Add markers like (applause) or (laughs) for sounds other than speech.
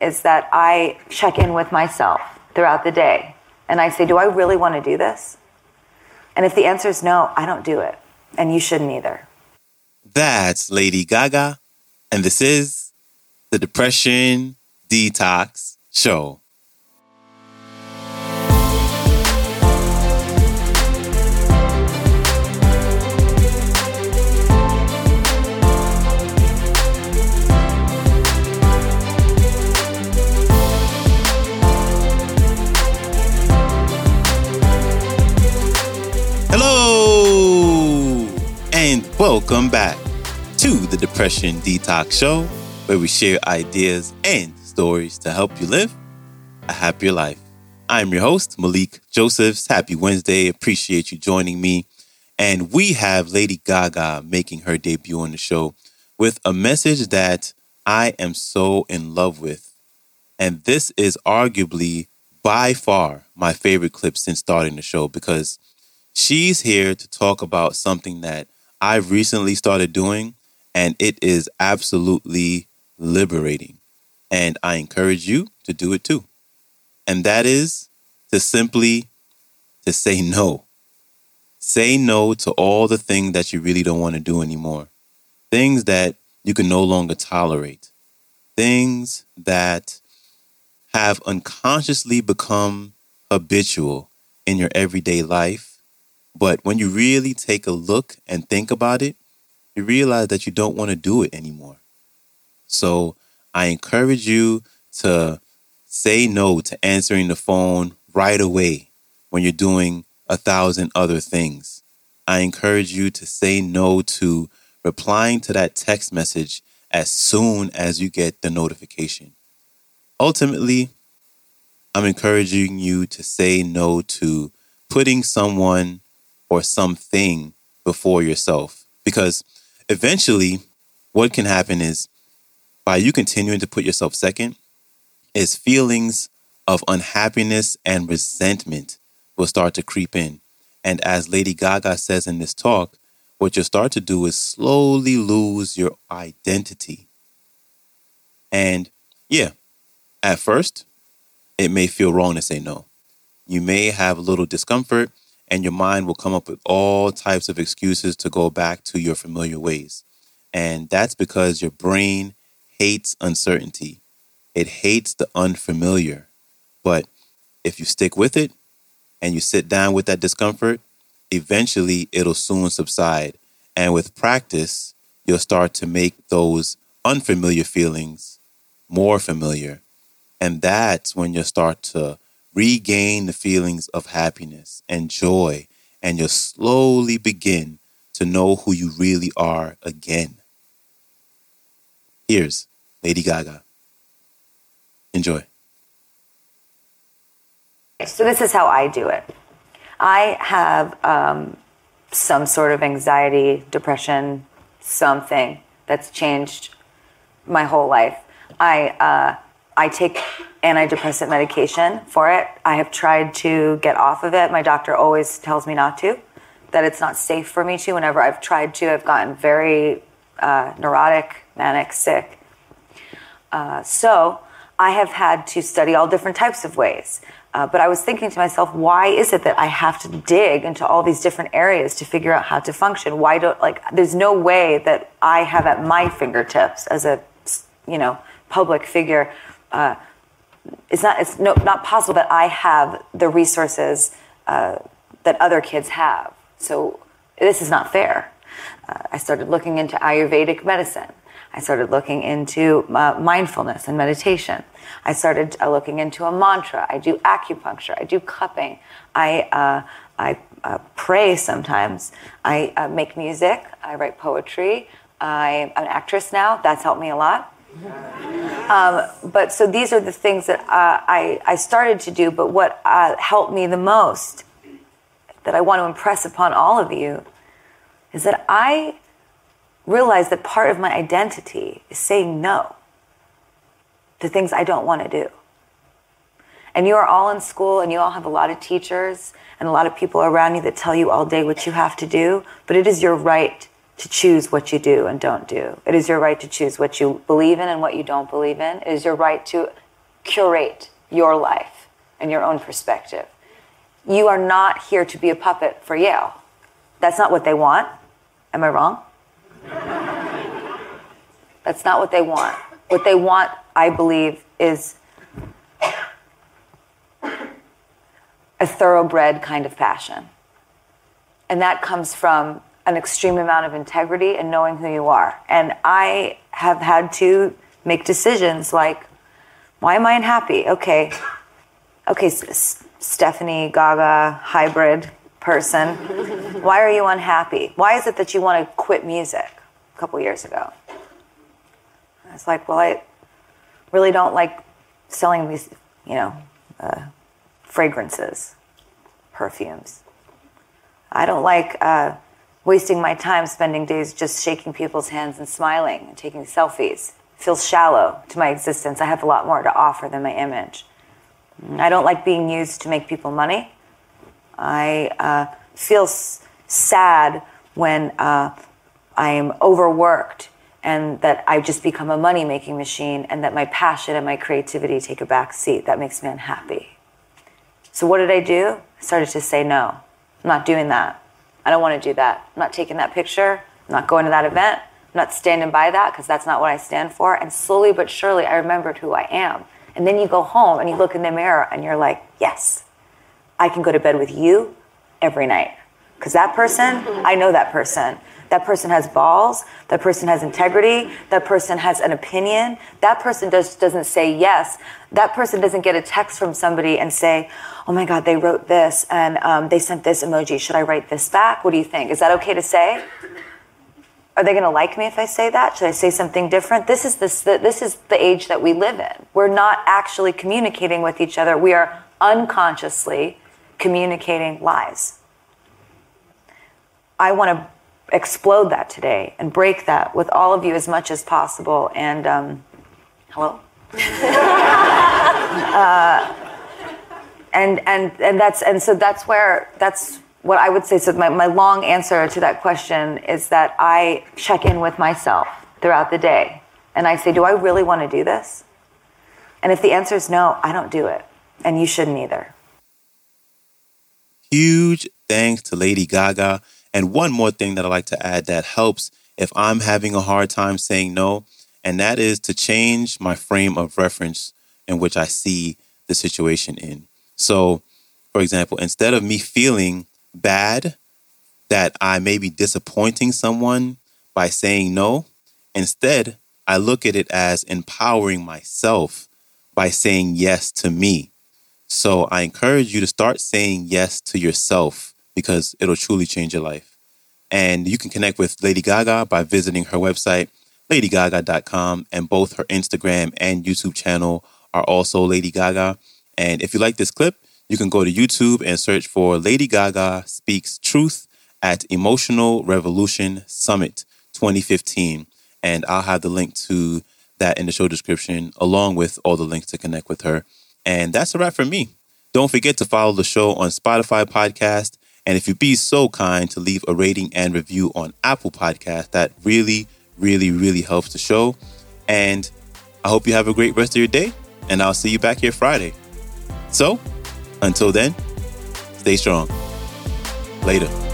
is that I check in with myself throughout the day and I say, Do I really want to do this? And if the answer is no, I don't do it. And you shouldn't either. That's Lady Gaga. And this is the Depression Detox Show. Hello, and welcome back to the Depression Detox Show, where we share ideas and stories to help you live a happier life. I'm your host, Malikee Josephs. Happy Wednesday. Appreciate you joining me. And we have Lady Gaga making her debut on the show with a message that I am so in love with. And this is arguably by far my favorite clip since starting the show because she's here to talk about something that I've recently started doing, and it is absolutely liberating. And I encourage you to do it too. And that is to simply to say no. Say no to all the things that you really don't want to do anymore. Things that you can no longer tolerate. Things that have unconsciously become habitual in your everyday life but when you really take a look and think about it, you realize that you don't want to do it anymore. So I encourage you to say no to answering the phone right away when you're doing a thousand other things. I encourage you to say no to replying to that text message as soon as you get the notification. Ultimately, I'm encouraging you to say no to putting someone or something before yourself. Because eventually, what can happen is by you continuing to put yourself second, is feelings of unhappiness and resentment will start to creep in. And as Lady Gaga says in this talk, what you'll start to do is slowly lose your identity. And yeah, at first, it may feel wrong to say no. You may have a little discomfort and your mind will come up with all types of excuses to go back to your familiar ways. And that's because your brain hates uncertainty. It hates the unfamiliar. But if you stick with it and you sit down with that discomfort, eventually it'll soon subside. And with practice, you'll start to make those unfamiliar feelings more familiar. And that's when you'll start to regain the feelings of happiness and joy, and you'll slowly begin to know who you really are again. Here's Lady Gaga. Enjoy. So, this is how I do it. I have um, some sort of anxiety, depression, something that's changed my whole life. I, uh, I take antidepressant medication for it. I have tried to get off of it. My doctor always tells me not to, that it's not safe for me to. Whenever I've tried to, I've gotten very uh, neurotic, manic, sick. Uh, so I have had to study all different types of ways. Uh, but I was thinking to myself, why is it that I have to dig into all these different areas to figure out how to function? Why don't like? There's no way that I have at my fingertips as a, you know, public figure uh, it's not it's no, not possible that I have the resources uh, that other kids have. So this is not fair. Uh, I started looking into Ayurvedic medicine. I started looking into uh, mindfulness and meditation. I started uh, looking into a mantra. I do acupuncture. I do cupping. I uh, I uh, pray sometimes. I make music. I write poetry. I'm an actress now. That's helped me a lot. Um, but so these are the things that uh, I, I started to do. But what uh, helped me the most, that I want to impress upon all of you, is that I realized that part of my identity is saying no to things I don't want to do. And you are all in school and you all have a lot of teachers and a lot of people around you that tell you all day what you have to do, but it is your right to choose what you do and don't do. It is your right to choose what you believe in and what you don't believe in. It is your right to curate your life and your own perspective. You are not here to be a puppet for Yale. That's not what they want. Am I wrong? (laughs) That's not what they want. What they want, I believe, is a thoroughbred kind of passion. And that comes from an extreme amount of integrity and knowing who you are. And I have had to make decisions like, why am I unhappy? Okay, okay, S- Stefani Gaga hybrid person, why are you unhappy? Why is it that you want to quit music a couple years ago? It's like, well, I really don't like selling these, you know, uh, fragrances, perfumes. I don't like uh, wasting my time spending days just shaking people's hands and smiling and taking selfies. Feels shallow to my existence. I have a lot more to offer than my image. I don't like being used to make people money. I uh, feel s- sad when uh, I am overworked and that I've just become a money making machine and that my passion and my creativity take a back seat. That makes me unhappy. So, what did I do? I started to say, no, I'm not doing that. I don't want to do that. I'm not taking that picture. I'm not going to that event. I'm not standing by that because that's not what I stand for. And slowly but surely, I remembered who I am. And then you go home and you look in the mirror and you're like, yes, I can go to bed with you every night. Because that person, I know that person. That person has balls. That person has integrity. That person has an opinion. That person doesn't say yes. That person doesn't get a text from somebody and say, oh my God, they wrote this and um, they sent this emoji. Should I write this back? What do you think? Is that okay to say? Are they going to like me if I say that? Should I say something different? This is this, this is the age that we live in. We're not actually communicating with each other. We are unconsciously communicating lies. I want to explode that today and break that with all of you as much as possible. And um, hello. (laughs) uh, and and and that's and so that's where that's what I would say. So my, my long answer to that question is that I check in with myself throughout the day, and I say, do I really want to do this? And if the answer is no, I don't do it, and you shouldn't either. Huge thanks to Lady Gaga. And one more thing that I like to add that helps if I'm having a hard time saying no, and that is to change my frame of reference in which I see the situation in. So, for example, instead of me feeling bad that I may be disappointing someone by saying no, instead, I look at it as empowering myself by saying yes to me. So I encourage you to start saying yes to yourself because it'll truly change your life. And you can connect with Lady Gaga by visiting her website, ladygaga.com, and both her Instagram and YouTube channel are also Lady Gaga. And if you like this clip, you can go to YouTube and search for Lady Gaga Speaks Truth at Emotional Revolution Summit 2015. And I'll have the link to that in the show description, along with all the links to connect with her. And that's a wrap for me. Don't forget to follow the show on Spotify Podcast. And if you'd be so kind to leave a rating and review on Apple Podcast, that really, really, really helps the show. And I hope you have a great rest of your day. And I'll see you back here Friday. So, until then, stay strong. Later.